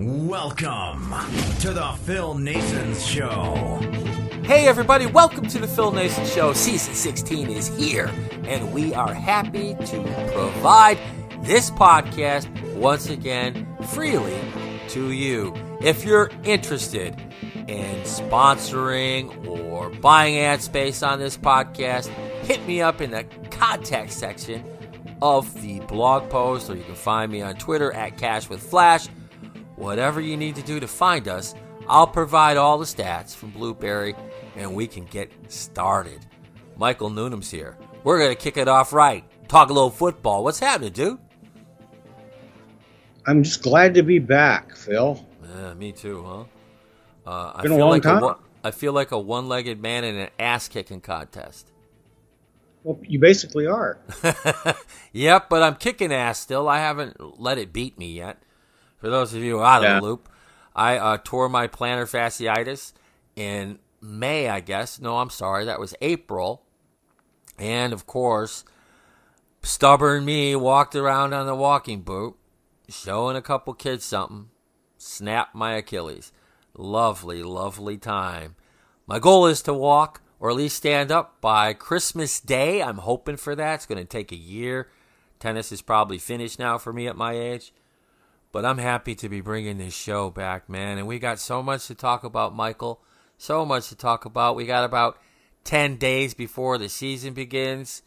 welcome to the Phil Naessens Show. Hey, everybody, welcome to the Phil Naessens Show. Season 16 is here, and we are happy to provide this podcast once again freely to you. If you're interested in sponsoring or buying ad space on this podcast, hit me up in the contact section of the blog post, or you can find me on Twitter at Cash with Flash. Whatever you need to do to find us, I'll provide all the stats from Blueberry and we can get started. Michael Newnham's here. We're going to kick it off right. Talk a little football. What's happening, dude? I'm just glad to be back, Phil. Yeah, me too, huh? Uh, I Been a feel long like time. A, I feel like a one-legged man in an ass-kicking contest. Well, you basically are. Yep, but I'm kicking ass still. I haven't let it beat me yet. For those of you out Yeah. of the loop, I uh, tore my plantar fasciitis in May, I guess. No, I'm sorry, that was April. And of course, stubborn me walked around on the walking boot, showing a couple kids something, snapped my Achilles. Lovely, lovely time. My goal is to walk or at least stand up by Christmas Day. I'm hoping for that. It's going to take a year. Tennis is probably finished now for me at my age. But I'm happy to be bringing this show back, man. And we got so much to talk about, Michael. So much to talk about. We got about 10 days before the season begins.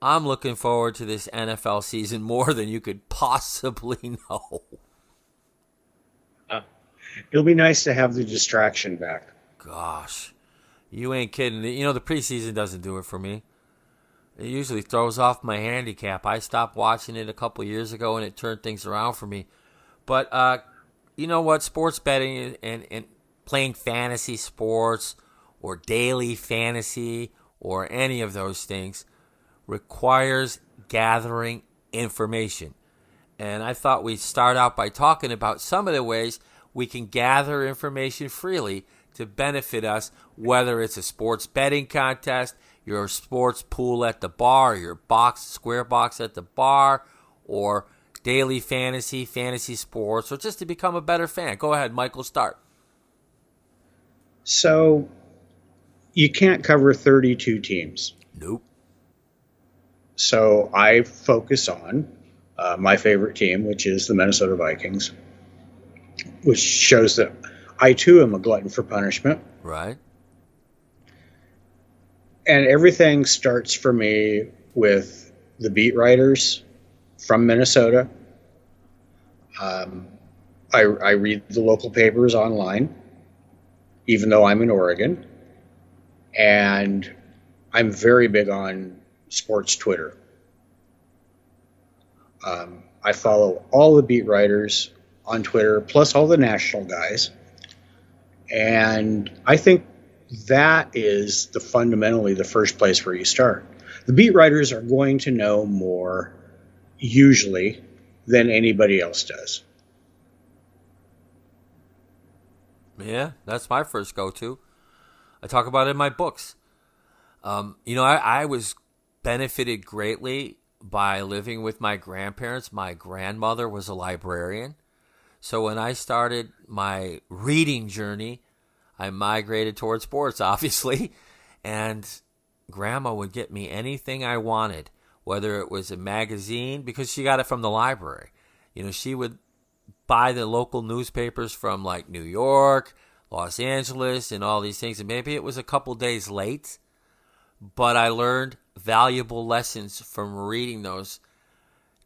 I'm looking forward to this NFL season more than you could possibly know. Uh, it'll be nice to have the distraction back. Gosh, you ain't kidding. You know, the preseason doesn't do it for me. It usually throws off my handicap. I stopped watching it a couple years ago and it turned things around for me. But, uh, you know what? Sports betting and, and playing fantasy sports or daily fantasy or any of those things requires gathering information. And I thought we'd start out by talking about some of the ways we can gather information freely to benefit us, whether it's a sports betting contest, your sports pool at the bar, your box square box at the bar, or daily fantasy, fantasy sports, or just to become a better fan. Go ahead, Michael, start. So you can't cover 32 teams. Nope. So I focus on uh, my favorite team, which is the Minnesota Vikings, which shows that I too am a glutton for punishment. Right? And everything starts for me with the beat writers from Minnesota. Um, I, I read the local papers online, even though I'm in Oregon. And I'm very big on sports Twitter. Um, I follow all the beat writers on Twitter, plus all the national guys. And I think that is the fundamentally the first place where you start. The beat writers are going to know more usually than anybody else does. Yeah, that's my first go to. I talk about it in my books. Um, you know, I, I was benefited greatly by living with my grandparents. My grandmother was a librarian. So when I started my reading journey, I migrated towards sports, obviously. And grandma would get me anything I wanted, whether it was a magazine, because she got it from the library. You know, she would buy the local newspapers from like New York, Los Angeles, and all these things. And maybe it was a couple days late, but I learned valuable lessons from reading those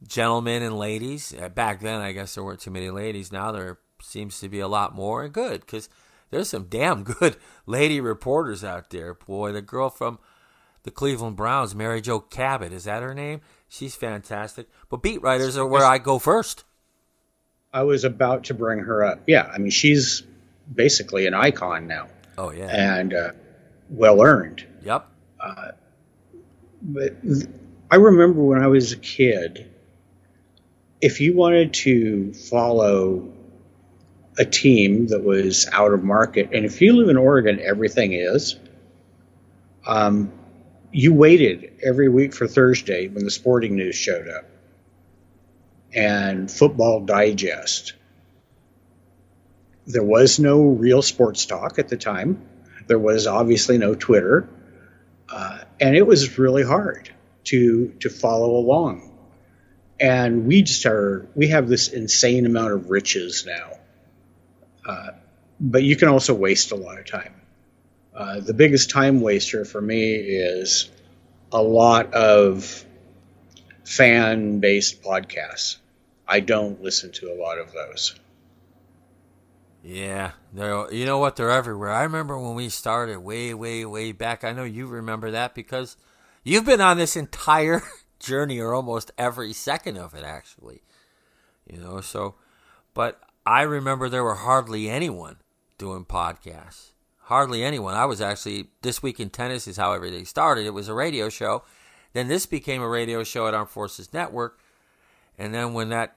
gentlemen and ladies. Back then, I guess there weren't too many ladies. Now there seems to be a lot more, and good because there's some damn good lady reporters out there. Boy, the girl from the Cleveland Browns, Mary Jo Cabot, is that her name? She's fantastic. But beat writers are where I go first. I was about to bring her up. Yeah, I mean she's basically an icon now Oh yeah. and uh, well earned. yep. But th- I remember when I was a kid, if you wanted to follow a team that was out of market, and if you live in Oregon, everything is. Um, you waited every week for Thursday when the sporting news showed up, and Football Digest. There was no real sports talk at the time. There was obviously no Twitter uh, and it was really hard to to follow along. And we just are we have this insane amount of riches now, uh, but you can also waste a lot of time. Uh, the biggest time waster for me is a lot of fan based podcasts. I don't listen to a lot of those. Yeah, they're you know what they're everywhere. I remember when we started way, way, way back. I know you remember that because you've been on this entire journey or almost every second of it actually. You know, so but I remember there were hardly anyone doing podcasts. Hardly anyone. I was actually this week in tennis is how everything started. It was a radio show. Then this became a radio show at Armed Forces Network. And then when that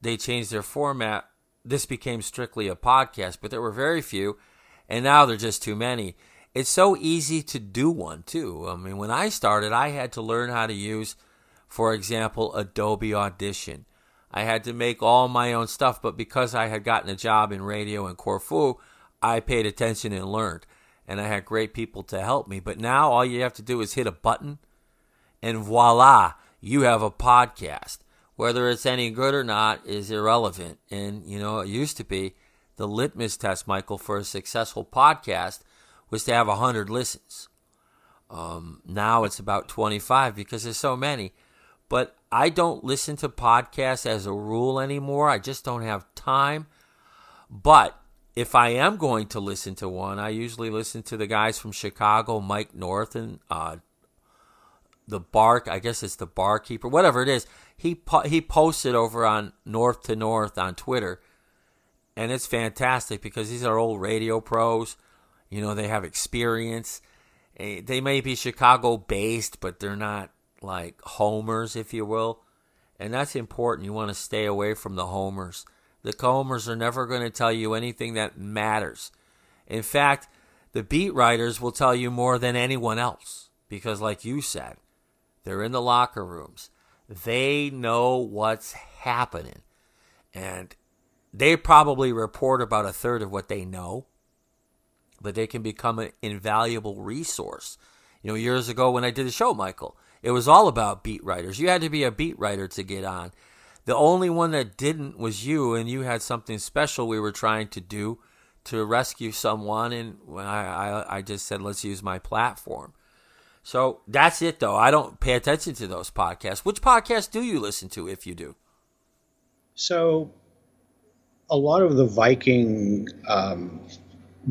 they changed their format, this became strictly a podcast, but there were very few, and now there're just too many. It's so easy to do one too. I mean, when I started, I had to learn how to use, for example, Adobe Audition. I had to make all my own stuff, but because I had gotten a job in radio in Corfu, I paid attention and learned. And I had great people to help me. But now all you have to do is hit a button, and voila, you have a podcast. Whether it's any good or not is irrelevant. And, you know, it used to be the litmus test, Michael, for a successful podcast was to have 100 listens. Um, now it's about 25 because there's so many. But I don't listen to podcasts as a rule anymore. I just don't have time. But if I am going to listen to one, I usually listen to the guys from Chicago, Mike North and uh, the Bark. I guess it's the Barkeeper, whatever it is. He po- he posted over on North to North on Twitter, and it's fantastic because these are old radio pros. You know, they have experience. Eh, They may be Chicago based, but they're not like homers, if you will. And that's important. You want to stay away from the homers. The homers are never going to tell you anything that matters. In fact, the beat writers will tell you more than anyone else because, like you said, they're in the locker rooms. They know what's happening. And they probably report about a third of what they know, but they can become an invaluable resource. You know, years ago when I did the show, Michael, it was all about beat writers. You had to be a beat writer to get on. The only one that didn't was you, and you had something special we were trying to do to rescue someone. And I, I, I just said, let's use my platform. So that's it, though. I don't pay attention to those podcasts. Which podcasts do you listen to, if you do? So, a lot of the Viking um,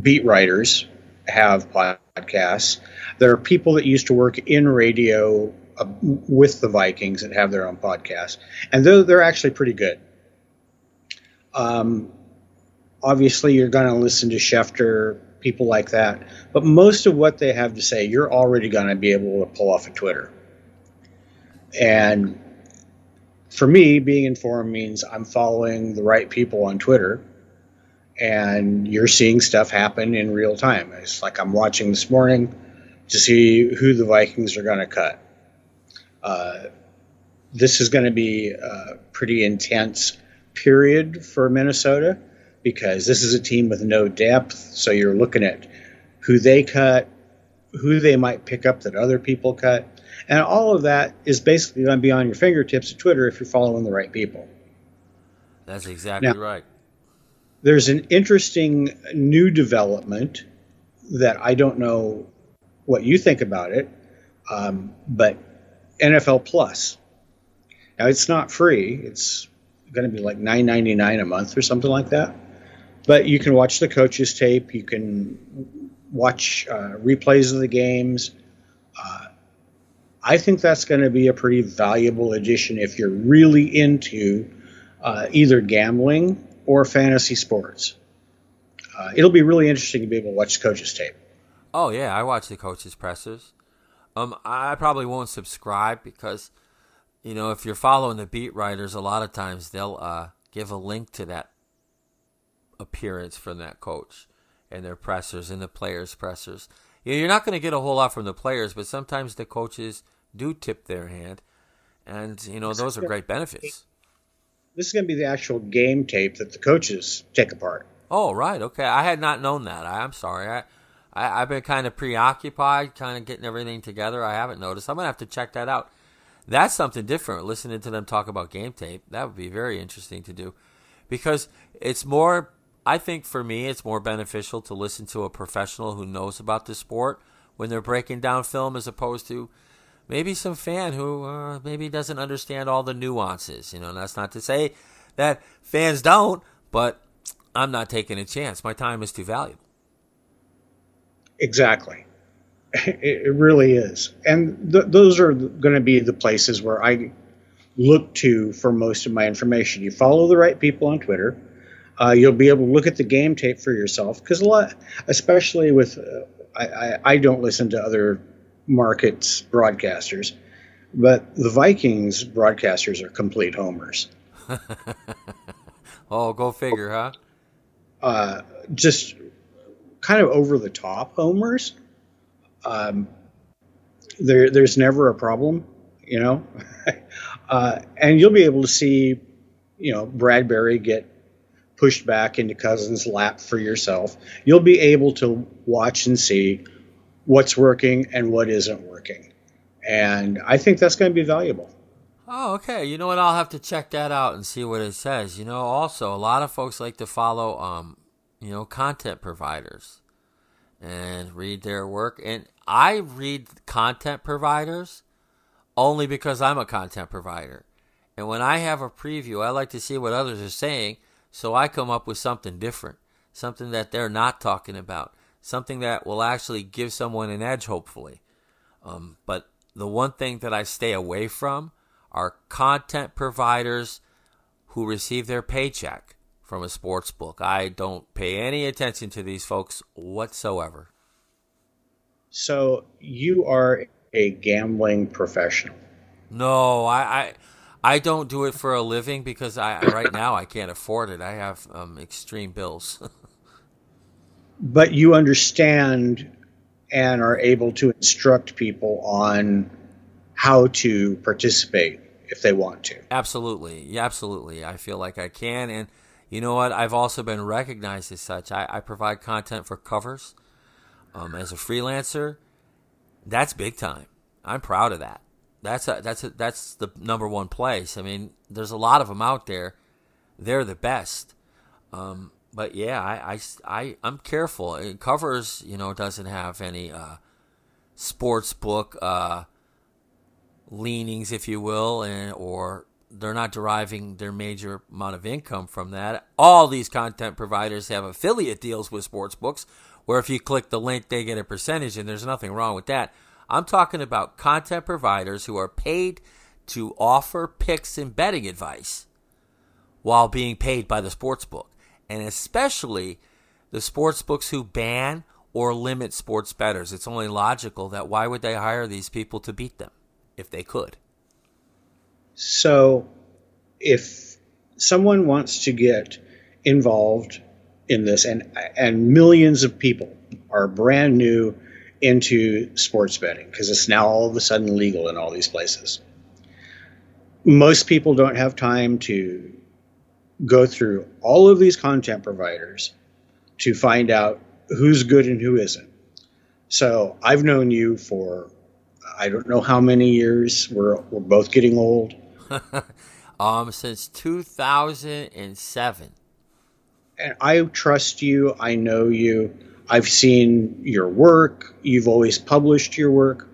beat writers have podcasts. There are people that used to work in radio uh, with the Vikings and have their own podcast, and they're they're actually pretty good. Um, obviously, you're going to listen to Schefter, people like that, but most of what they have to say, you're already going to be able to pull off of Twitter. And for me, being informed means I'm following the right people on Twitter, and you're seeing stuff happen in real time. It's like I'm watching this morning to see who the Vikings are going to cut. Uh, this is going to be a pretty intense period for Minnesota because this is a team with no depth. So you're looking at who they cut, who they might pick up that other people cut. And all of that is basically going to be on your fingertips at Twitter if you're following the right people. That's exactly Now- right. There's an interesting new development that I don't know what you think about it, um, but NFL Plus. Now it's not free; it's going to be like nine ninety nine a month or something like that. But you can watch the coaches tape. You can watch uh, replays of the games. Uh, I think that's going to be a pretty valuable addition if you're really into uh, either gambling or fantasy sports. uh, it'll be really interesting to be able to watch the coaches tape. Oh yeah, I watch the coaches pressers. Um, I probably won't subscribe because, you know, if you're following the beat writers, a lot of times they'll uh, give a link to that appearance from that coach and their pressers and the players' pressers. Yeah, you're not going to get a whole lot from the players, but sometimes the coaches do tip their hand, and you know those are great benefits. This is going to be the actual game tape that the coaches take apart. Oh, right. Okay, I had not known that. I, I'm sorry. I I, have been kind of preoccupied, kind of getting everything together. I haven't noticed. I'm gonna have to check that out. That's something different. Listening to them talk about game tape, that would be very interesting to do, because it's more. I think for me, it's more beneficial to listen to a professional who knows about the sport when they're breaking down film, as opposed to maybe some fan who uh, maybe doesn't understand all the nuances. You know, that's not to say that fans don't, but I'm not taking a chance. My time is too valuable. Exactly. It, really is. And th- those are going to be the places where I look to for most of my information. You follow the right people on Twitter. Uh, you'll be able to look at the game tape for yourself because a lot, especially with, uh, I, I, I don't listen to other markets broadcasters, but the Vikings broadcasters are complete homers. oh, go figure, huh? Uh, just kind of over the top homers. Um, there, there's never a problem, you know, uh, and you'll be able to see, you know, Bradbury get pushed back into Cousins' lap for yourself. You'll be able to watch and see what's working and what isn't working, and I think that's going to be valuable. Oh, okay. You know what? I'll have to check that out and see what it says. You know, also a lot of folks like to follow um, you know, content providers and read their work. And I read content providers only because I'm a content provider. And when I have a preview, I like to see what others are saying so I come up with something different, something that they're not talking about, something that will actually give someone an edge, hopefully. Um, but the one thing that I stay away from are content providers who receive their paycheck from a sports book. I don't pay any attention to these folks whatsoever. So you are a gambling professional. No, I, I, I don't do it for a living because I right now I can't afford it. I have um, extreme bills. but you understand and are able to instruct people on how to participate if they want to. Absolutely, yeah, absolutely. I feel like I can, and you know what? I've also been recognized as such. I, I provide content for covers um, as a freelancer. That's big time. I'm proud of that. That's a, that's a, that's the number one place. I mean, there's a lot of them out there. They're the best. Um, but yeah, I, I, I I'm careful. It covers, you know, doesn't have any uh, sports book uh, leanings, if you will, and or they're not deriving their major amount of income from that. All these content providers have affiliate deals with sports books where if you click the link, they get a percentage, and there's nothing wrong with that. I'm talking about content providers who are paid to offer picks and betting advice while being paid by the sports book. And especially the sports books who ban or limit sports bettors. It's only logical that why would they hire these people to beat them if they could? So, if someone wants to get involved in this, and and millions of people are brand new into sports betting because it's now all of a sudden legal in all these places. Most people don't have time to go through all of these content providers to find out who's good and who isn't. So I've known you for I don't know how many years. We're we're both getting old. um, since 2007. And I trust you. I know you. I've seen your work. You've always published your work.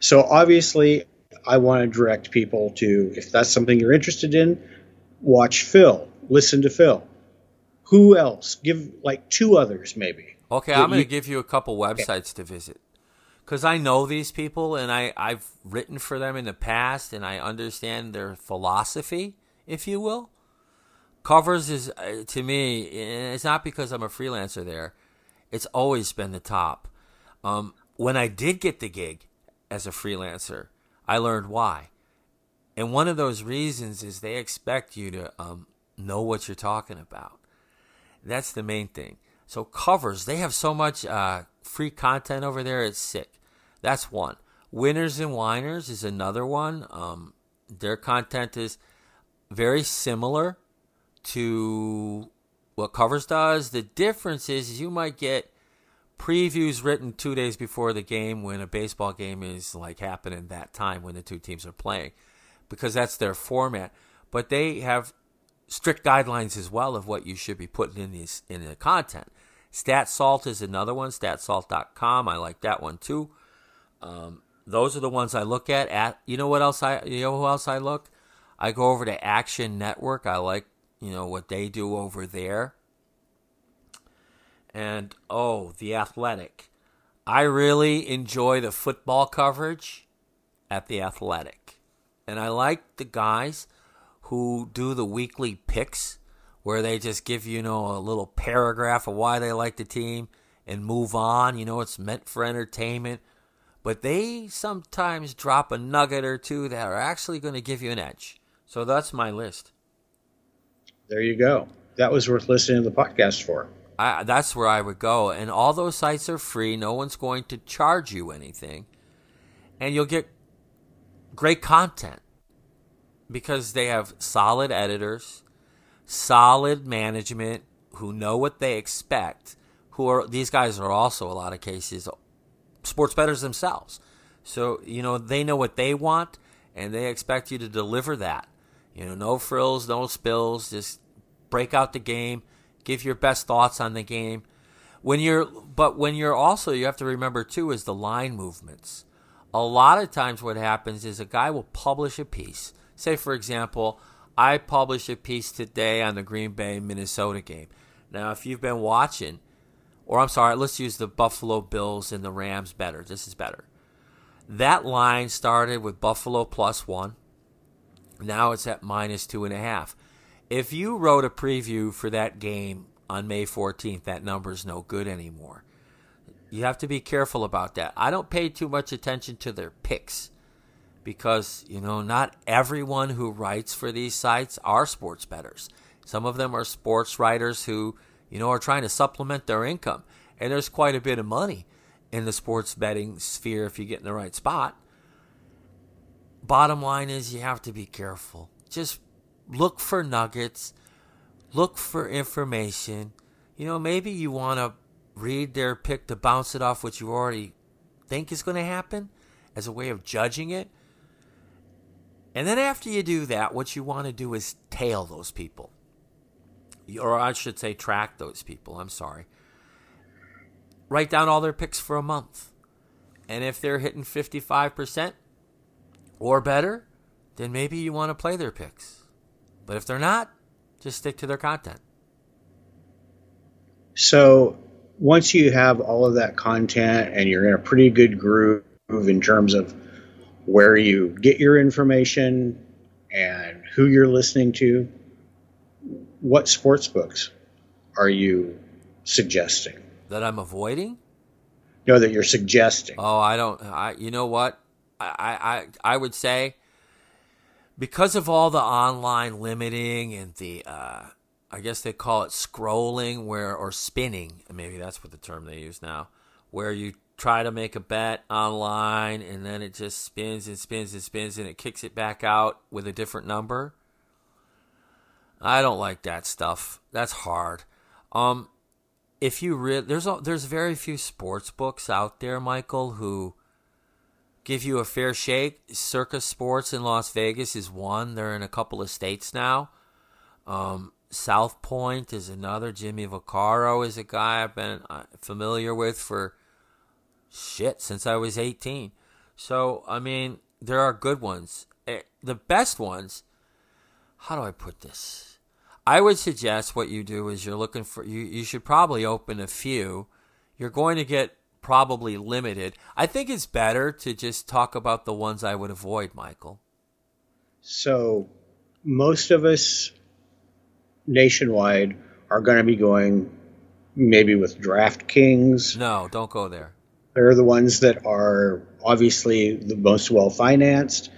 So obviously, I want to direct people to, if that's something you're interested in, watch Phil, listen to Phil. Who else? Give like two others, maybe. Okay, I'm going to give you a couple websites okay. to visit because I know these people and I, I've written for them in the past and I understand their philosophy, if you will. Covers is uh, to me. It's not because I'm a freelancer there. It's always been the top. Um, when I did get the gig as a freelancer, I learned why. And one of those reasons is they expect you to um, know what you're talking about. That's the main thing. So covers, they have so much uh, free content over there. It's sick. That's one. Winners and Whiners is another one. Um, their content is very similar to what covers does. The difference is you might get previews written two days before the game when a baseball game is like happening that time when the two teams are playing because that's their format. But they have strict guidelines as well of what you should be putting in these in the content. StatSalt is another one, statsalt.com. I like that one too. Um, those are the ones I look at. At you know what else I you know who else I look? I go over to Action Network. I like you know what they do over there. And oh, the Athletic. I really enjoy the football coverage at the Athletic. And I like the guys who do the weekly picks where they just give you know a little paragraph of why they like the team and move on. You know, it's meant for entertainment. But they sometimes drop a nugget or two that are actually going to give you an edge. So that's my list. There you go. That was worth listening to the podcast for. I, that's where I would go. And all those sites are free. No one's going to charge you anything. And you'll get great content because they have solid editors, solid management who know what they expect. Who are these guys are also a lot of cases sports bettors themselves. So, you know, they know what they want and they expect you to deliver that. You know, no frills, no spills, just break out the game, give your best thoughts on the game. When you're but when you're also you have to remember too is the line movements. A lot of times what happens is a guy will publish a piece. Say for example, I published a piece today on the Green Bay Minnesota game. Now, if you've been watching, or I'm sorry, let's use the Buffalo Bills and the Rams better. This is better. That line started with Buffalo plus one. Now it's at minus two and a half. If you wrote a preview for that game on May 14th, that number is no good anymore. You have to be careful about that. I don't pay too much attention to their picks because, you know, not everyone who writes for these sites are sports bettors. Some of them are sports writers who, you know, are trying to supplement their income. And there's quite a bit of money in the sports betting sphere if you get in the right spot. Bottom line is you have to be careful. Just look for nuggets, look for information. You know, maybe you want to read their pick to bounce it off what you already think is going to happen as a way of judging it. And then after you do that, what you want to do is tail those people. Or I should say, track those people. I'm sorry. Write down all their picks for a month. And if they're hitting 55% or better, then maybe you want to play their picks. But if they're not, just stick to their content. So once you have all of that content and you're in a pretty good groove in terms of where you get your information and who you're listening to, what sports books are you suggesting? That I'm avoiding? No, that you're suggesting. Oh, I don't. I. You know what? I. I. I would say because of all the online limiting and the. Uh, I guess they call it scrolling, where or spinning. Maybe that's what the term they use now, where you try to make a bet online and then it just spins and spins and spins and it kicks it back out with a different number. I don't like that stuff. That's hard. Um, if you re- there's a, there's very few sports books out there, Michael, who give you a fair shake. Circa Sports in Las Vegas is one. They're in a couple of states now. Um, South Point is another. Jimmy Vaccaro is a guy I've been uh, familiar with for shit since I was 18. So, I mean, there are good ones. Eh, the best ones, how do I put this? I would suggest what you do is you're looking for, you, you should probably open a few. You're going to get probably limited. I think it's better to just talk about the ones I would avoid, Michael. So, most of us nationwide are going to be going maybe with DraftKings. No, don't go there. They're the ones that are obviously the most well financed.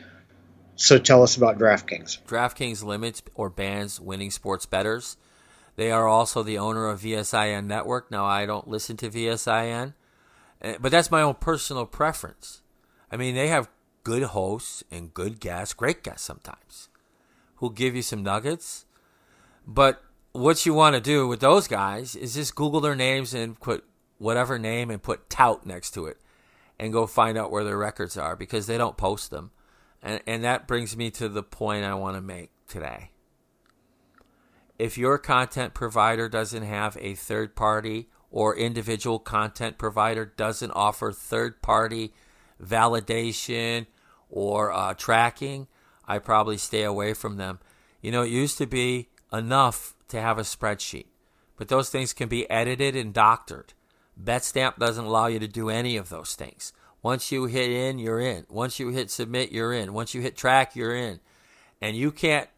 So tell us about DraftKings. DraftKings limits or bans winning sports bettors. They are also the owner of VSIN Network. Now, I don't listen to VSIN, eh, but that's my own personal preference. I mean, they have good hosts and good guests, great guests sometimes, who'll give you some nuggets. But what you want to do with those guys is just Google their names and put whatever name and put tout next to it and go find out where their records are because they don't post them. And, and that brings me to the point I want to make today. If your content provider doesn't have a third party or individual content provider doesn't offer third party validation or uh, tracking, I probably stay away from them. You know, it used to be enough to have a spreadsheet, but those things can be edited and doctored. BetStamp doesn't allow you to do any of those things. Once you hit in, you're in. Once you hit submit, you're in. Once you hit track, you're in. And you can't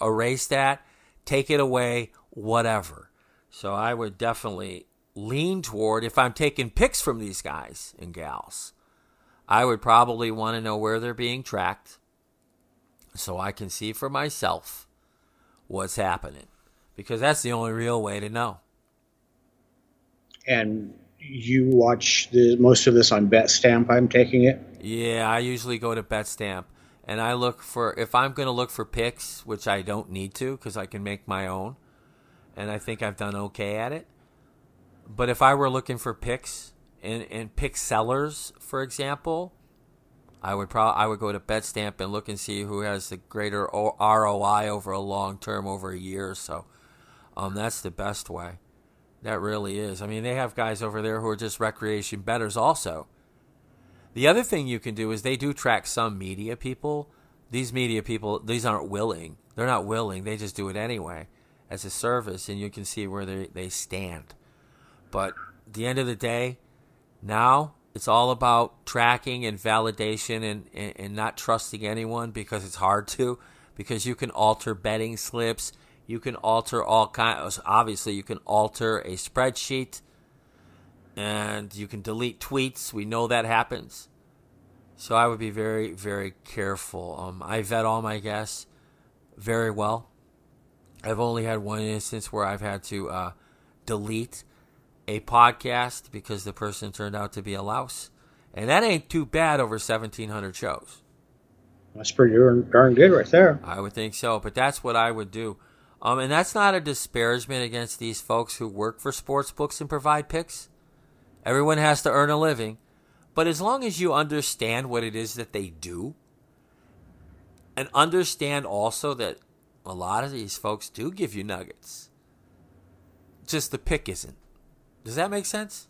erase that, take it away, whatever. So I would definitely lean toward, if I'm taking picks from these guys and gals, I would probably want to know where they're being tracked so I can see for myself what's happening. Because that's the only real way to know. And you watch the most of this on BetStamp. I'm taking it. Yeah, I usually go to BetStamp, and I look for if I'm going to look for picks, which I don't need to because I can make my own, and I think I've done okay at it. But if I were looking for picks and and pick sellers, for example, I would probably I would go to BetStamp and look and see who has the greater ROI over a long term, over a year or so. Um, that's the best way. That really is. I mean, they have guys over there who are just recreation betters also. The other thing you can do is they do track some media people. These media people, these aren't willing. They're not willing. They just do it anyway as a service, and you can see where they, they stand. But the end of the day, now it's all about tracking and validation and, and, and not trusting anyone because it's hard to, because you can alter betting slips you can alter all kinds. Obviously, you can alter a spreadsheet, and you can delete tweets. We know that happens. So I would be very, very careful. Um, I vet all my guests very well. I've only had one instance where I've had to uh, delete a podcast because the person turned out to be a louse, and that ain't too bad over seventeen hundred shows. That's pretty darn good right there. I would think so, but that's what I would do. Um, and that's not a disparagement against these folks who work for sports books and provide picks. Everyone has to earn a living. But as long as you understand what it is that they do, and understand also that a lot of these folks do give you nuggets, just the pick isn't. Does that make sense?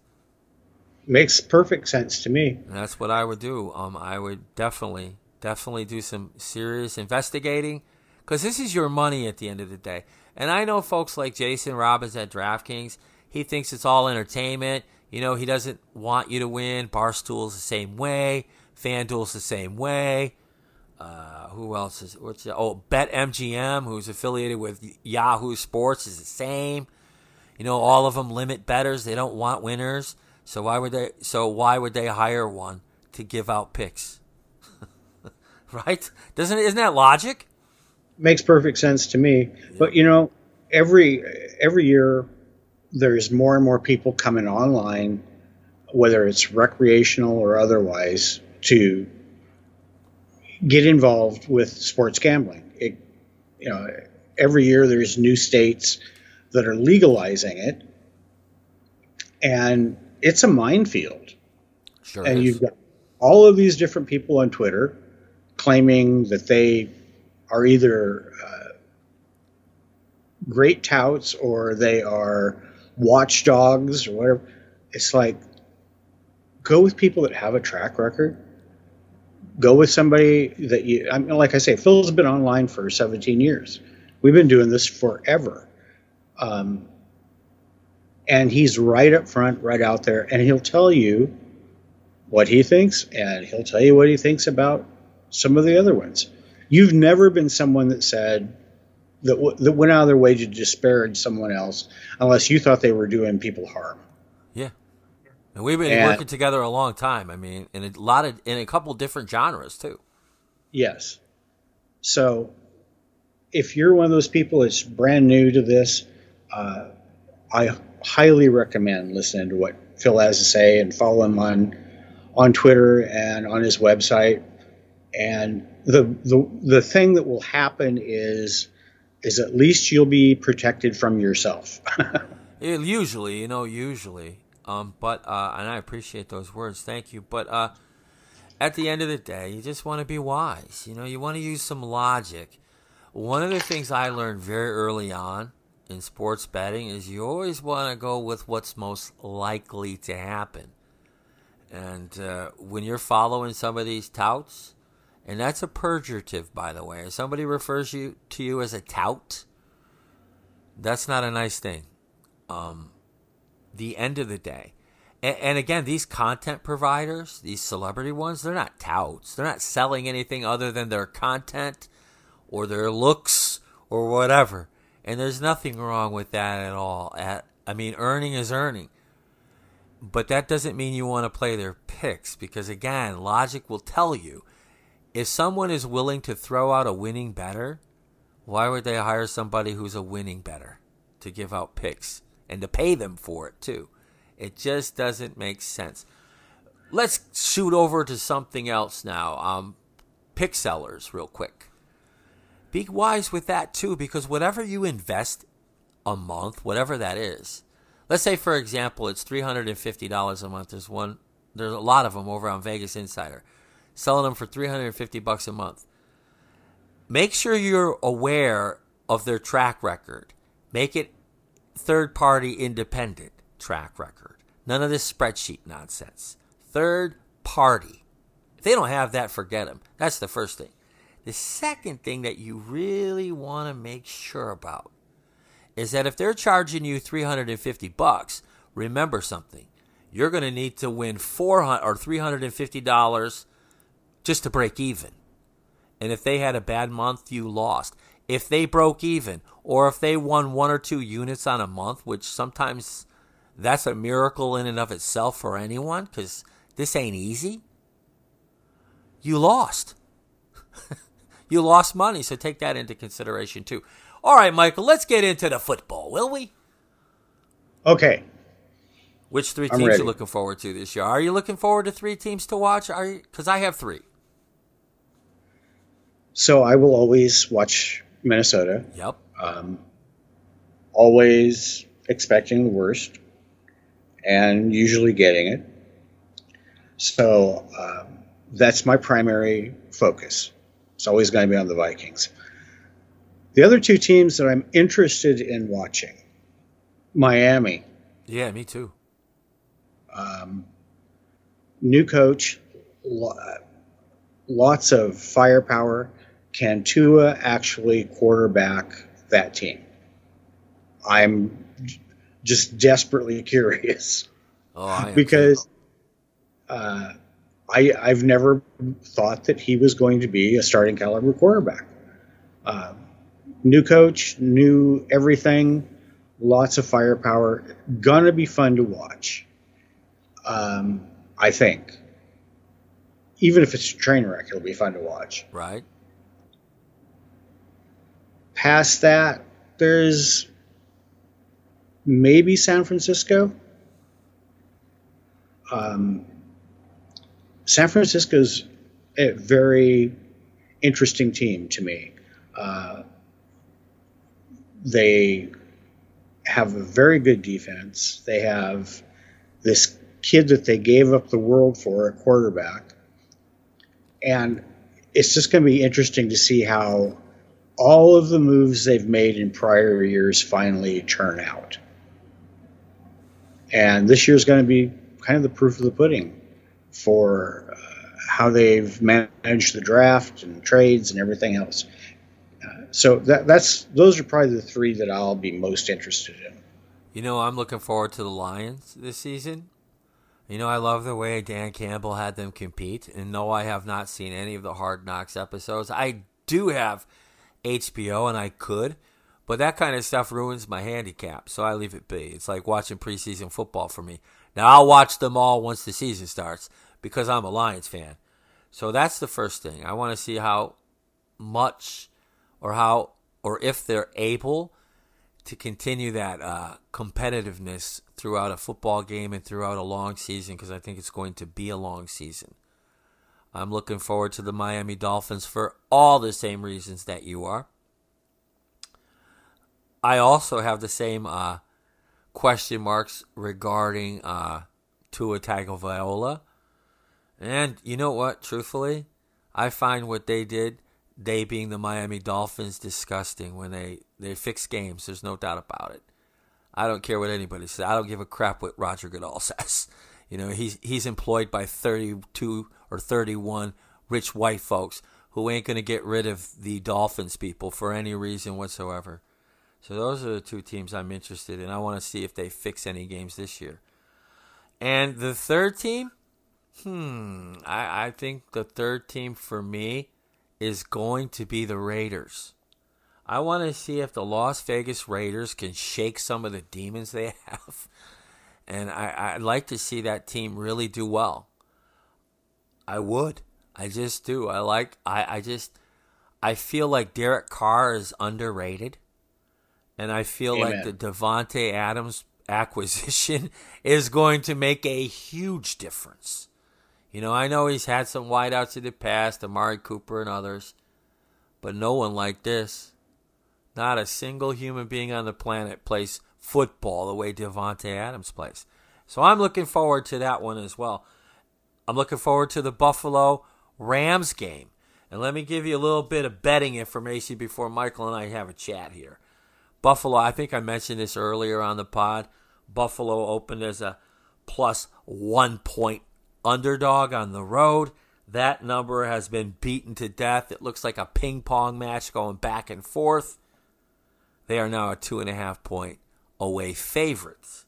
Makes perfect sense to me. And that's what I would do. Um, I would definitely, definitely do some serious investigating because this is your money at the end of the day. And I know folks like Jason Robbins at DraftKings, he thinks it's all entertainment. You know, he doesn't want you to win. Barstool's the same way. FanDuel's the same way. Uh, who else is? What's the, oh BetMGM, who's affiliated with Yahoo Sports, is the same. You know, all of them limit betters. They don't want winners. So why would they? So why would they hire one to give out picks? right? Doesn't isn't that logic? Makes perfect sense to me. But you know, every every year there's more and more people coming online, whether it's recreational or otherwise, to get involved with sports gambling. It, you know, every year there's new states that are legalizing it, and it's a minefield. Sure and is. you've got all of these different people on Twitter claiming that they are either uh, great touts or they are watchdogs or whatever. It's like go with people that have a track record. Go with somebody that you. I mean, like I say, Phil's been online for 17 years. We've been doing this forever, um, and he's right up front, right out there, and he'll tell you what he thinks, and he'll tell you what he thinks about some of the other ones. You've never been someone that said that, w- that went out of their way to disparage someone else unless you thought they were doing people harm. Yeah. And we've been And- working together a long time. I mean, in a lot of in a couple different genres too. Yes. So if you're one of those people that's brand new to this, uh, I highly recommend listening to what Phil has to say and follow him on on Twitter and on his website. And the the the thing that will happen is is at least you'll be protected from yourself. Yeah, usually, you know, usually. Um, but uh, and I appreciate those words. Thank you. But uh, at the end of the day, you just want to be wise. You know, you want to use some logic. One of the things I learned very early on in sports betting is you always want to go with what's most likely to happen. And uh, when you're following some of these touts, and that's a purgative, by the way. If somebody refers you to you as a tout, that's not a nice thing um, the end of the day. And, and again, these content providers, these celebrity ones, they're not touts. They're not selling anything other than their content or their looks or whatever. And there's nothing wrong with that at all. At, I mean, earning is earning. But that doesn't mean you want to play their picks because, again, logic will tell you if someone is willing to throw out a winning better, why would they hire somebody who's a winning better to give out picks and to pay them for it too? It just doesn't make sense. Let's shoot over to something else now. Um, pick sellers, real quick. Be wise with that too, because whatever you invest a month, whatever that is, let's say for example it's three hundred and fifty dollars a month. There's one, there's a lot of them over on Vegas Insider, selling them for three hundred and fifty bucks a month make sure you're aware of their track record. Make it third party independent track record. None of this spreadsheet nonsense. Third party. If they don't have that, forget them. That's the first thing. The second thing that you really want to make sure about is that if they're charging you 350 bucks, remember something. You're going to need to win 400 or 350 dollars just to break even. And if they had a bad month, you lost. If they broke even, or if they won one or two units on a month, which sometimes that's a miracle in and of itself for anyone, because this ain't easy, you lost. you lost money, so take that into consideration too. All right, Michael, let's get into the football, will we? okay. Which 3 teams ready. you looking forward to this year? Are you looking forward to three teams to watch? Are you? Because I have three. So I will always watch Minnesota. Yep. um, always expecting the worst and usually getting it. So um, that's my primary focus. It's always going to be on the Vikings. The other two teams that I'm interested in watching Miami, Yeah, me too. um, new coach, lo- lots of firepower. Can Tua actually quarterback that team? I'm just desperately curious Oh, I because uh, I I've never thought that he was going to be a starting caliber quarterback. Uh, new coach, new everything, lots of firepower. Gonna be fun to watch. Um, I think. Even if it's a train wreck, it'll be fun to watch. right. Past that, there's maybe San Francisco. Um, San Francisco's a very interesting team to me. Uh, they have a very good defense. They have this kid that they gave up the world for, a quarterback. And it's just going to be interesting to see how all of the moves they've made in prior years finally turn out. And this year is going to be kind of the proof of the pudding for uh, how they've managed the draft and trades and everything else. Uh, so that, that's those are probably the three that I'll be most interested in. You know, I'm looking forward to the Lions this season. You know, I love the way Dan Campbell had them compete. And though I have not seen any of the Hard Knocks episodes. I do have HBO, and I could, But that kind of stuff ruins my handicap, so I leave it be. It's like watching preseason football for me. Now I'll watch them all once the season starts because I'm a Lions fan. So that's the first thing. I want to see how much or how or if they're able to continue that uh, competitiveness throughout a football game and throughout a long season because I think it's going to be a long season. I'm looking forward to the Miami Dolphins for all the same reasons that you are. I also have the same uh, question marks regarding uh, Tua Tagovailoa. And you know what? Truthfully, I find what they did, they being the Miami Dolphins, disgusting when they, they fix games. There's no doubt about it. I don't care what anybody says. I don't give a crap what Roger Goodell says. You know, he's he's employed by 32 or 31 rich white folks who ain't going to get rid of the Dolphins people for any reason whatsoever. So those are the two teams I'm interested in. I want to see if they fix any games this year. And the third team, hmm, I, I think the third team for me is going to be the Raiders. I want to see if the Las Vegas Raiders can shake some of the demons they have. And I, I'd like to see that team really do well. I would. I just do. I like I, I just I feel like Derek Carr is underrated. And I feel Amen. like the Davante Adams acquisition is going to make a huge difference. You know, I know he's had some wideouts in the past, Amari Cooper and others, but no one like this. Not a single human being on the planet plays football the way Davante Adams plays. So I'm looking forward to that one as well. I'm looking forward to the Buffalo Rams game. And let me give you a little bit of betting information before Michael and I have a chat here. Buffalo, I think I mentioned this earlier on the pod. Buffalo opened as a plus one point underdog on the road. That number has been beaten to death. It looks like a ping pong match going back and forth. They are now a two and a half point away favorites.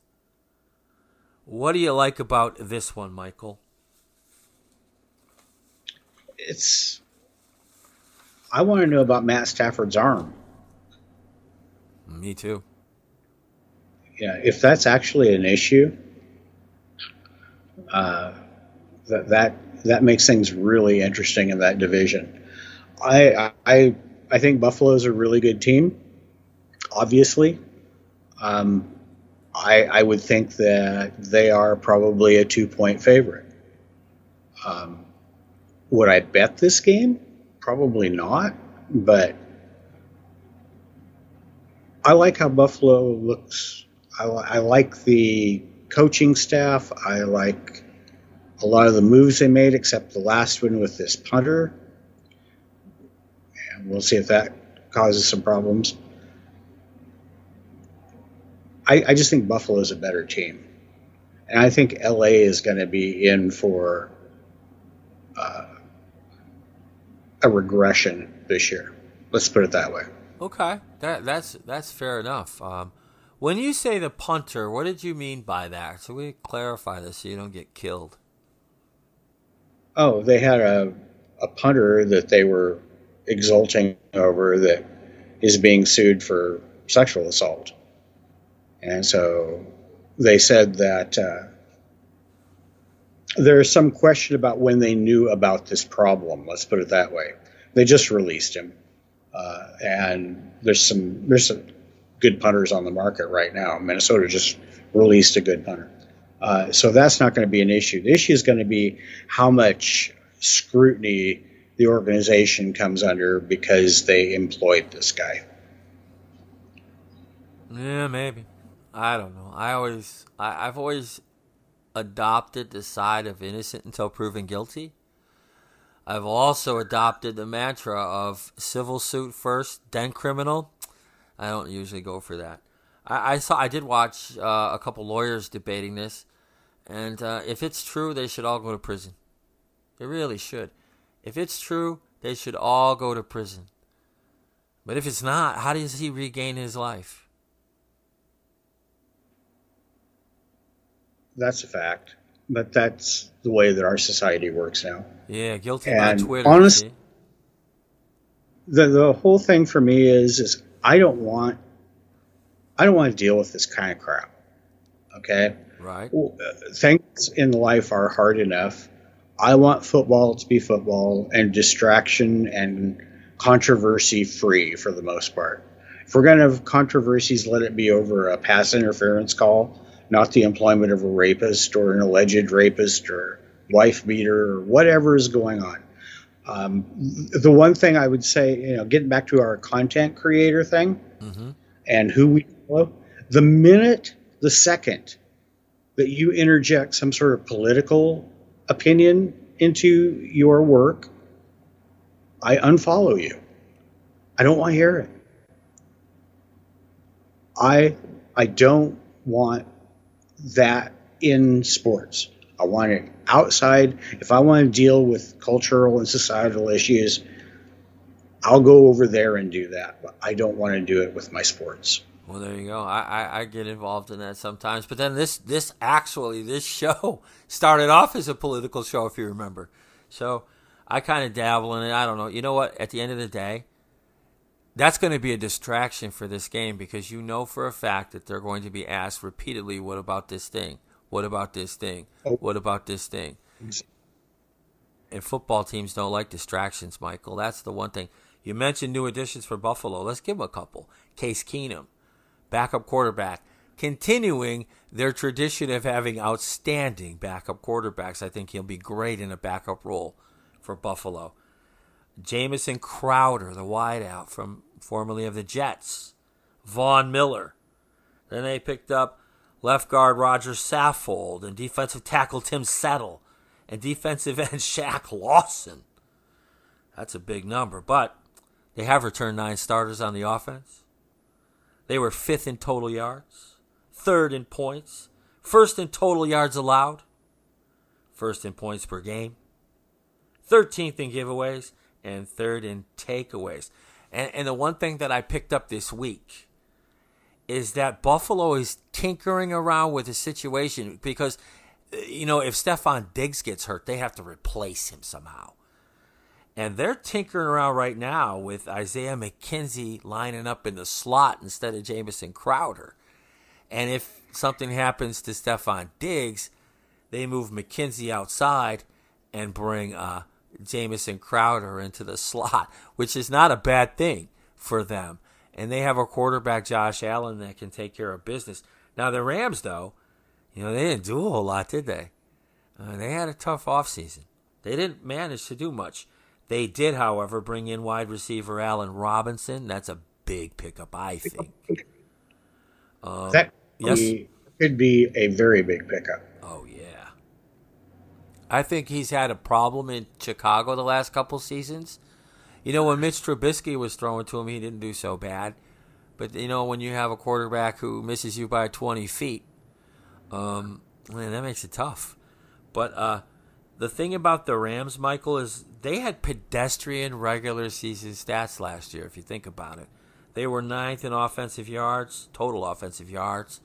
What do you like about this one, Michael? It's. I want to know about Matt Stafford's arm. Me too. Yeah, if that's actually an issue, uh, that that that makes things really interesting in that division. I I I think Buffalo's a really good team. Obviously, um, I I would think that they are probably a two point favorite. Um, would I bet this game? Probably not, but I like how Buffalo looks. I, I like the coaching staff. I like a lot of the moves they made, except the last one with this punter. And we'll see if that causes some problems. I, I just think Buffalo is a better team. And I think LA is going to be in for uh, a regression this year. Let's put it that way. Okay, that that's that's fair enough. Um, when you say the punter, what did you mean by that? So we clarify this so you don't get killed. Oh, they had a a punter that they were exulting over that is being sued for sexual assault, and so they said that uh, there's some question about when they knew about this problem. Let's put it that way. They just released him uh, and there's some there's some good punters on the market right now. Minnesota just released a good punter, uh, so that's not going to be an issue. The issue is going to be how much scrutiny the organization comes under because they employed this guy. Yeah, maybe. I don't know. I always, I, I've always adopted the side of innocent until proven guilty. I've also adopted the mantra of civil suit first, then criminal. I don't usually go for that. I, I saw, I did watch uh, a couple lawyers debating this, and uh, if it's true, they should all go to prison. They really should. If it's true, they should all go to prison. But if it's not, how does he regain his life? That's a fact but that's the way that our society works now. Yeah, guilty and by Twitter. Honest, eh? the the whole thing for me is is I don't want I don't want to deal with this kind of crap. Okay. Right. Things in life are hard enough. I want football to be football and distraction and controversy free for the most part. If we're going to have controversies, let it be over a pass interference call, not the employment of a rapist or an alleged rapist or wife beater or whatever is going on. Um, the one thing I would say, you know, getting back to our content creator thing Mm-hmm. and who we follow, the minute, the second that you interject some sort of political opinion into your work, I unfollow you. I don't want to hear it. I I don't want that in sports. I want it outside. If I want to deal with cultural and societal issues, I'll go over there and do that. But I don't want to do it with my sports. Well, there you go. I, I, I get involved in that sometimes, but then this this actually this show started off as a political show, if you remember. So I kind of dabble in it. I don't know. You know what? At the end of the day, that's going to be a distraction for this game because you know for a fact that they're going to be asked repeatedly, "What about this thing? What about this thing? Oh. What about this thing?" And football teams don't like distractions, Michael. That's the one thing. You mentioned new additions for Buffalo. Let's give them a couple. Case Keenum, backup quarterback, continuing their tradition of having outstanding backup quarterbacks. I think he'll be great in a backup role for Buffalo. Jamison Crowder, the wideout from formerly of the Jets. Von Miller. Then they picked up left guard Roger Saffold and defensive tackle Tim Settle and defensive end Shaq Lawson. That's a big number, but they have returned nine starters on the offense. They were fifth in total yards, third in points, first in total yards allowed, first in points per game, 13th in giveaways, and third in takeaways. And, and the one thing that I picked up this week is that Buffalo is tinkering around with the situation because, you know, if Stefon Diggs gets hurt, they have to replace him somehow. And they're tinkering around right now with Isaiah McKenzie lining up in the slot instead of Jamison Crowder. And if something happens to Stefon Diggs, they move McKenzie outside and bring uh, Jamison Crowder into the slot, which is not a bad thing for them. And they have a quarterback, Josh Allen, that can take care of business. Now, the Rams, though, you know, they didn't do a whole lot, did they? Uh, they had a tough offseason. They didn't manage to do much. They did, however, bring in wide receiver Allen Robinson. That's a big pickup, I think. Um, That yes. could be a very big pickup. Oh yeah. I think he's had a problem in Chicago the last couple seasons. You know, when Mitch Trubisky was throwing to him, he didn't do so bad. But you know, when you have a quarterback who misses you by 20 feet, um, man, that makes it tough. But uh, the thing about the Rams, Michael, is they had pedestrian regular season stats last year. If you think about it, they were ninth in offensive yards, total offensive yards.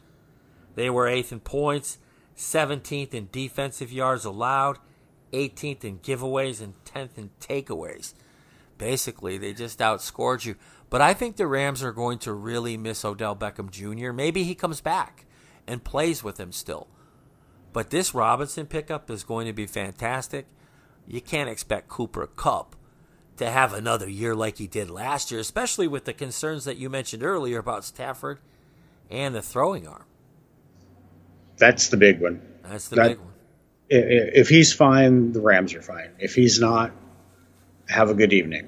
They were eighth in points, 17th in defensive yards allowed, 18th in giveaways, and 10th in takeaways. Basically, they just outscored you. But I think the Rams are going to really miss Odell Beckham Jr. Maybe he comes back and plays with him still. But this Robinson pickup is going to be fantastic. You can't expect Cooper Kupp to have another year like he did last year, especially with the concerns that you mentioned earlier about Stafford and the throwing arm. That's the big one. That's the That- big one. If he's fine, the Rams are fine. If he's not, have a good evening.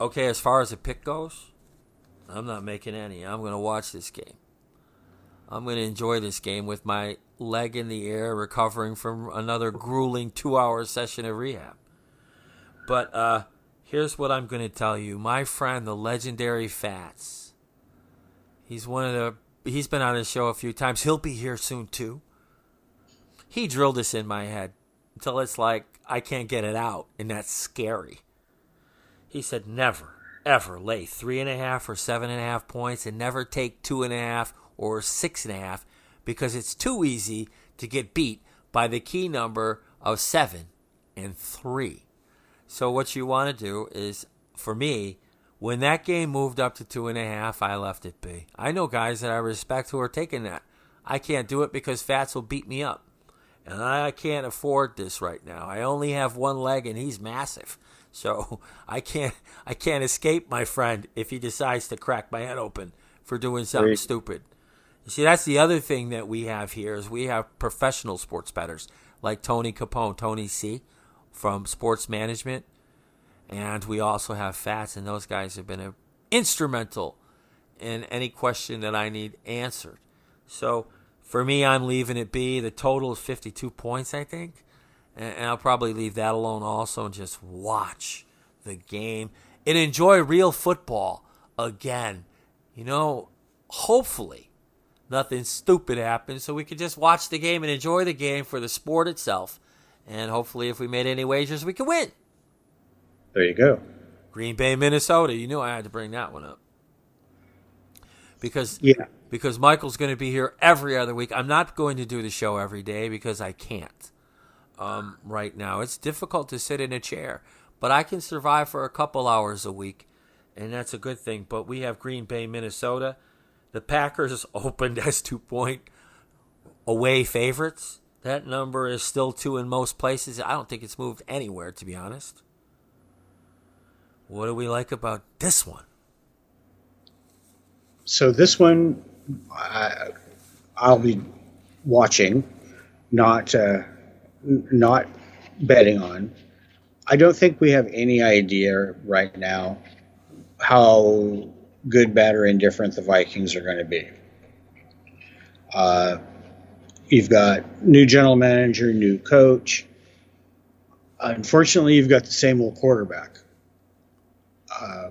Okay, as far as the pick goes, I'm not making any. I'm going to watch this game. I'm going to enjoy this game with my leg in the air, recovering from another grueling two hour session of rehab. But uh, here's what I'm going to tell you. My friend, the legendary Fats, he's one of the. He's been on his show a few times. He'll be here soon, too. He drilled this in my head until it's like I can't get it out, and that's scary. He said, never, ever lay three and a half or seven and a half points and never take two and a half or six and a half because it's too easy to get beat by the key number of seven and three. So, what you want to do is, for me, When that game moved up to two and a half, I left it be. I know guys that I respect who are taking that. I can't do it because Fats will beat me up. And I can't afford this right now. I only have one leg and he's massive. So I can't I can't escape my friend if he decides to crack my head open for doing something Right. stupid. You see, that's the other thing that we have here is we have professional sports bettors like Tony Capone, Tony C from Sports Management, and we also have Fats, and those guys have been instrumental in any question that I need answered. So for me, I'm leaving it be. The total is 52 points, I think, and, I'll probably leave that alone also and just watch the game and enjoy real football again. You know, hopefully nothing stupid happens so we can just watch the game and enjoy the game for the sport itself. And hopefully, if we made any wagers, we can win. There you go. Green Bay, Minnesota. You knew I had to bring that one up because Yeah. because Michael's going to be here every other week. I'm not going to do the show every day because I can't. Um, right now, it's difficult to sit in a chair, but I can survive for a couple hours a week, and that's a good thing. But we have Green Bay, Minnesota. The Packers opened as two point away favorites. That number is still two in most places. I don't think it's moved anywhere, to be honest. What do we like about this one? So this one, I, I'll be watching, not uh, not betting on. I don't think we have any idea right now how good, bad, or indifferent the Vikings are going to be. Uh, you've got new general manager, new coach. Unfortunately, you've got the same old quarterback. Uh,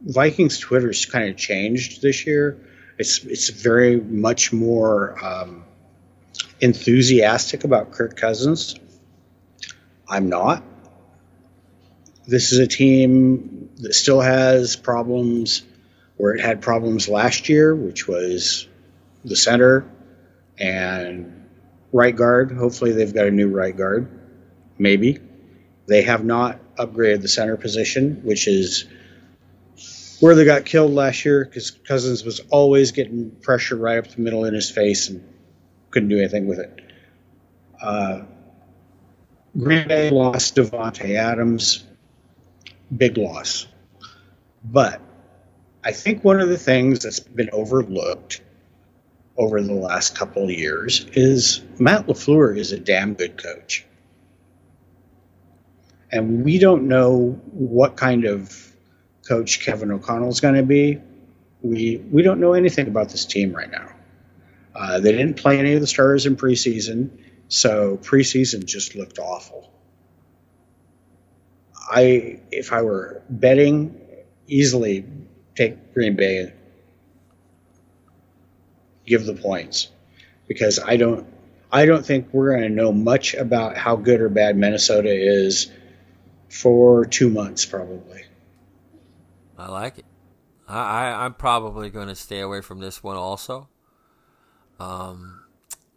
Vikings Twitter's kind of changed this year. It's it's very much more um, enthusiastic about Kirk Cousins. I'm not. This is a team that still has problems where it had problems last year, which was the center and right guard. Hopefully, they've got a new right guard. Maybe they have not upgraded the center position, which is where they got killed last year because Cousins was always getting pressure right up the middle in his face and couldn't do anything with it. Uh, Green Bay lost Davante Adams, big loss. But I think one of the things that's been overlooked over the last couple of years is Matt LaFleur is a damn good coach. And we don't know what kind of coach Kevin O'Connell is going to be. We we don't know anything about this team right now. Uh, they didn't play any of the starters in preseason, so preseason just looked awful. I if I were betting, easily take Green Bay, give the points, because I don't I don't think we're going to know much about how good or bad Minnesota is for two months probably. I like it. I, I I'm probably going to stay away from this one also. Um,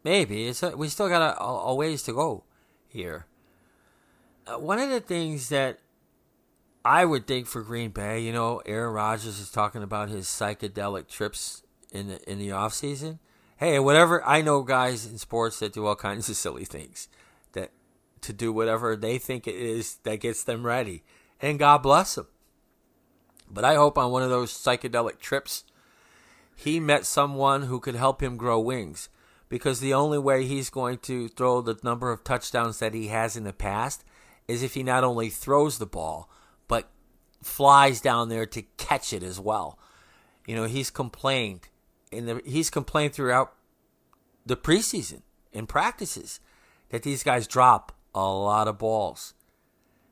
maybe it's a, we still got a, a ways to go here. Uh, one of the things that I would think for Green Bay, you know, Aaron Rodgers is talking about his psychedelic trips in the in the off season. Hey, whatever I know, guys in sports that do all kinds of silly things to do whatever they think it is that gets them ready, and God bless them. But I hope on one of those psychedelic trips, he met someone who could help him grow wings. Because the only way he's going to throw the number of touchdowns that he has in the past is if he not only throws the ball, but flies down there to catch it as well. You know, he's complained in the he's complained throughout the preseason in practices that these guys drop a lot of balls.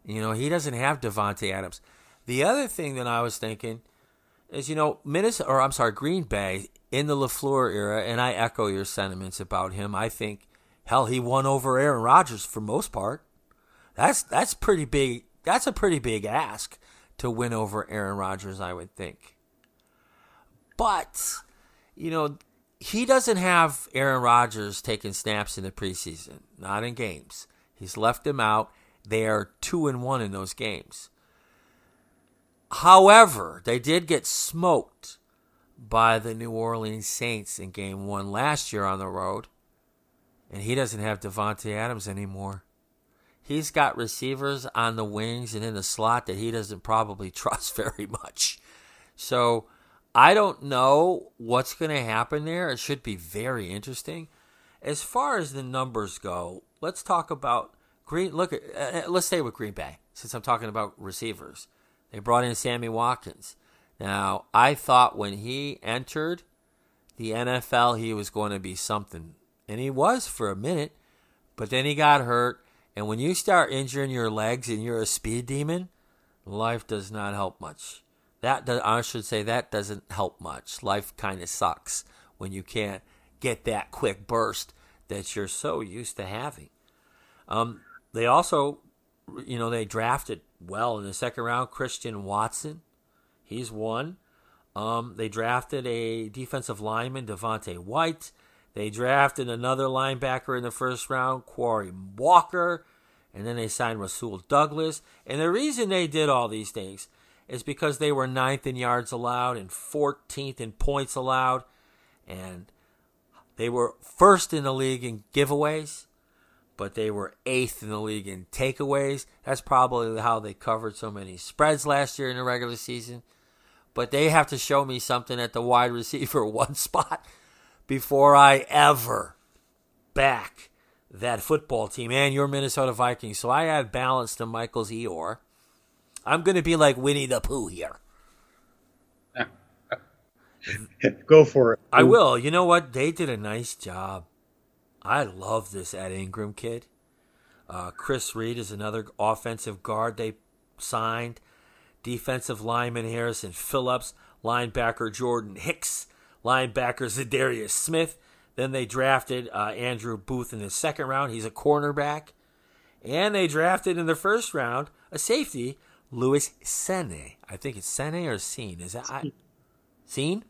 You know, he doesn't have Davante Adams. The other thing that I was thinking is, you know, Minnesota, or I'm sorry, Green Bay in the LaFleur era, and I echo your sentiments about him. I think, hell, he won over Aaron Rodgers for most part. That's that's pretty big. That's a pretty big ask to win over Aaron Rodgers, I would think. But, you know, he doesn't have Aaron Rodgers taking snaps in the preseason, not in games. He's left him out. They are two and one in those games. However, they did get smoked by the New Orleans Saints in game one last year on the road. And he doesn't have Davante Adams anymore. He's got receivers on the wings and in the slot that he doesn't probably trust very much. So I don't know what's going to happen there. It should be very interesting. As far as the numbers go, let's talk about Green. Look, at, uh, let's stay with Green Bay since I'm talking about receivers. They brought in Sammy Watkins. Now, I thought when he entered the NFL, he was going to be something. And he was for a minute, but then he got hurt. And when you start injuring your legs and you're a speed demon, life does not help much. That does, I should say that doesn't help much. Life kind of sucks when you can't get that quick burst that you're so used to having. Um, they also, you know, they drafted well in the second round Christian Watson. He's one. Um, they drafted a defensive lineman, Devonte Wyatt. They drafted another linebacker in the first round, Quay Walker. And then they signed Rasul Douglas. And the reason they did all these things is because they were ninth in yards allowed and 14th in points allowed. And they were first in the league in giveaways, but they were eighth in the league in takeaways. That's probably how they covered so many spreads last year in the regular season but they have to show me something at the wide receiver one spot before I ever back that football team and your Minnesota Vikings. So I add balance to Michael's Eeyore. I'm going to be like Winnie the Pooh here. Go for it. I will. You know what? They did a nice job. I love this Ed Ingram kid. Uh, Chris Reed is another offensive guard they signed defensive lineman Harrison Phillips, linebacker Jordan Hicks, linebacker Za'Darius Smith. Then they drafted uh, Andrew Booth in the second round. He's a cornerback. And they drafted in the first round a safety, Lewis Cine. I think it's Cine or Scene. Is that I, Scene?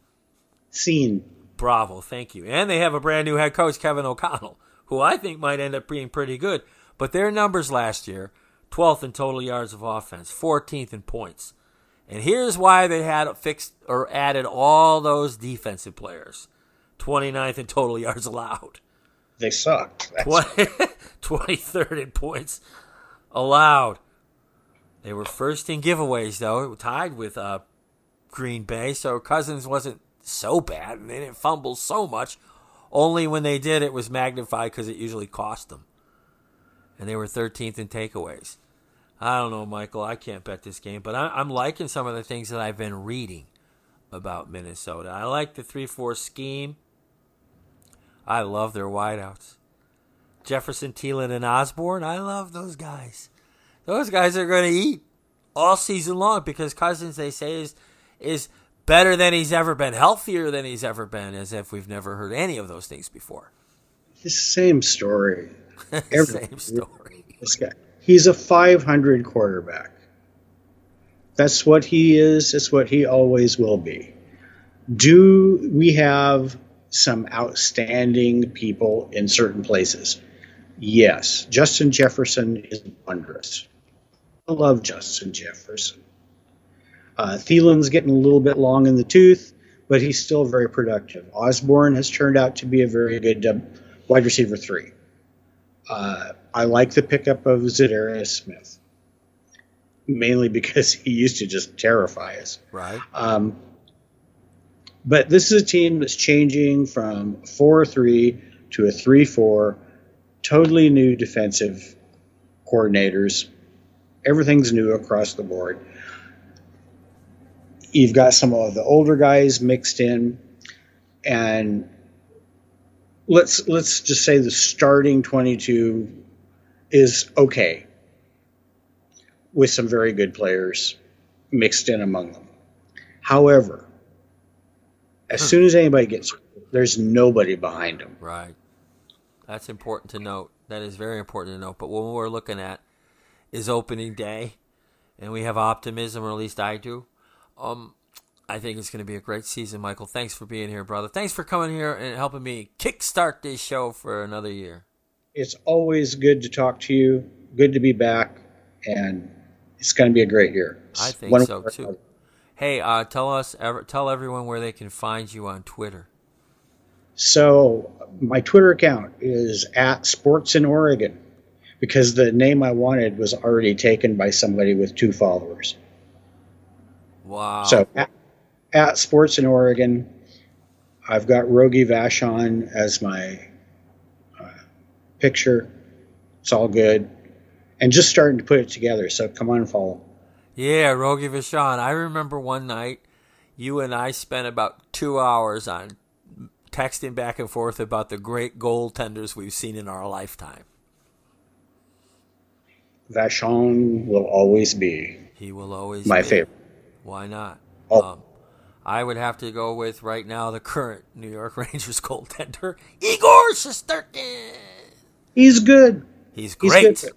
Scene. Bravo, thank you. And they have a brand new head coach, Kevin O'Connell, who I think might end up being pretty good. But their numbers last year 12th in total yards of offense, 14th in points. And here's why they had fixed or added all those defensive players 29th in total yards allowed. They sucked. 20, 23rd in points allowed. They were first in giveaways, though, tied with uh, Green Bay. So Cousins wasn't so bad, and they didn't fumble so much. Only when they did, it was magnified because it usually cost them. And they were 13th in takeaways. I don't know, Michael. I can't bet this game, but I, am liking some of the things that I've been reading about Minnesota. I like the 3 4 scheme. I love their wideouts. Jefferson, Thielen, and Osborne. I love those guys. Those guys are going to eat all season long because Cousins, they say, is is better than he's ever been, healthier than he's ever been, as if we've never heard any of those things before. The same story. Same story. This guy. He's a 500 quarterback. That's what he is. That's what he always will be. Do we have some outstanding people in certain places? Yes. Justin Jefferson is wondrous. I love Justin Jefferson. Uh, Thielen's getting a little bit long in the tooth, but he's still very productive. Osborne has turned out to be a very good uh, wide receiver three. Uh, I like the pickup of Za'Darius Smith, mainly because he used to just terrify us. Right. Um, but this is a team that's changing from 4 3 to a 3 4, totally new defensive coordinators. Everything's new across the board. You've got some of the older guys mixed in, and let's let's just say the starting 22 is okay with some very good players mixed in among them. However, as huh. soon as anybody gets, there's nobody behind them. Right. That's important to note. That is very important to note. But what we're looking at is opening day, and we have optimism, or at least I do. Um, I think it's going to be a great season, Michael. Thanks for being here, brother. Thanks for coming here and helping me kickstart this show for another year it's always good to talk to you. Good to be back, and it's going to be a great year. I think so too. Hey, uh, tell us, ever, tell everyone where they can find you on Twitter. So my Twitter account is at Sports in Oregon because the name I wanted was already taken by somebody with two followers. Wow. So at, at Sports in Oregon, I've got Rogie Vachon as my uh, picture. It's all good. And just starting to put it together. So come on and follow. Yeah, Rogie Vachon. I remember one night you and I spent about two hours on texting back and forth about the great goaltenders we've seen in our lifetime. Vachon will always be He will always my be. favorite. Why not? Oh. Um, I would have to go with right now the current New York Rangers goaltender, Igor Shesterkin. He's good. He's He's great. good.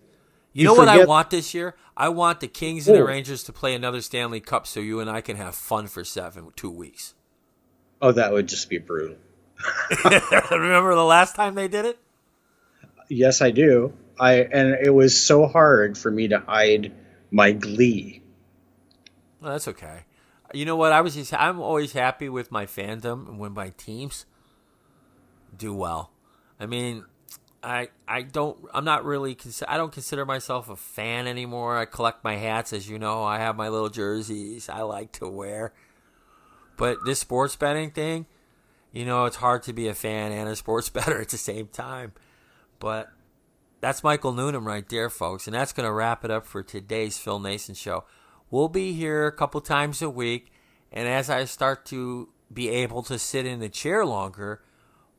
You, You know what I want this year? I want the Kings and the. Rangers to play another Stanley Cup so you and I can have fun for seven, two weeks. Oh, that would just be brutal. Remember the last time they did it? Yes, I do. I and it was so hard for me to hide my glee. That's okay. You know what? I was just I'm always happy with my fandom when my teams do well. I mean, I I don't I'm not really I don't consider myself a fan anymore. I collect my hats as you know. I have my little jerseys I like to wear. But this sports betting thing, you know, it's hard to be a fan and a sports better at the same time. But that's Michael Newnham right there, folks. And that's going to wrap it up for today's Phil Naessens show. We'll be here a couple times a week. And as I start to be able to sit in the chair longer,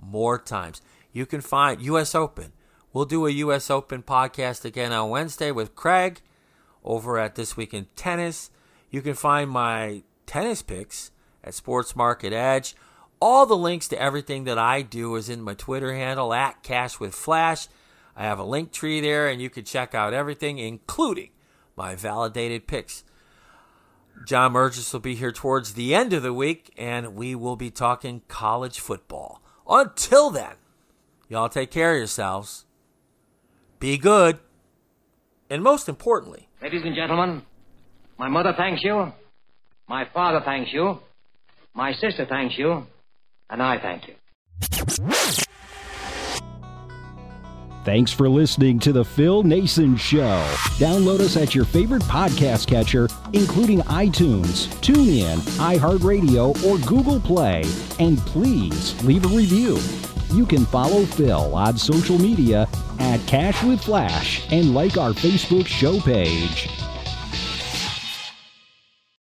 more times. You can find U.S. Open. We'll do a U.S. Open podcast again on Wednesday with Craig over at This Week in Tennis. You can find my tennis picks at Sports Market Edge. All the links to everything that I do is in my Twitter handle at Cash with Flash. I have a link tree there, and you can check out everything, including my validated picks. John Burgess will be here towards the end of the week, and we will be talking college football. Until then, y'all take care of yourselves. Be good. And most importantly, Ladies and gentlemen, my mother thanks you, my father thanks you, my sister thanks you, and I thank you. Thanks for listening to The Phil Naessens Show. Download us at your favorite podcast catcher, including iTunes, TuneIn, iHeartRadio, or Google Play. And please leave a review. You can follow Phil on social media at Cash with Flash and like our Facebook show page.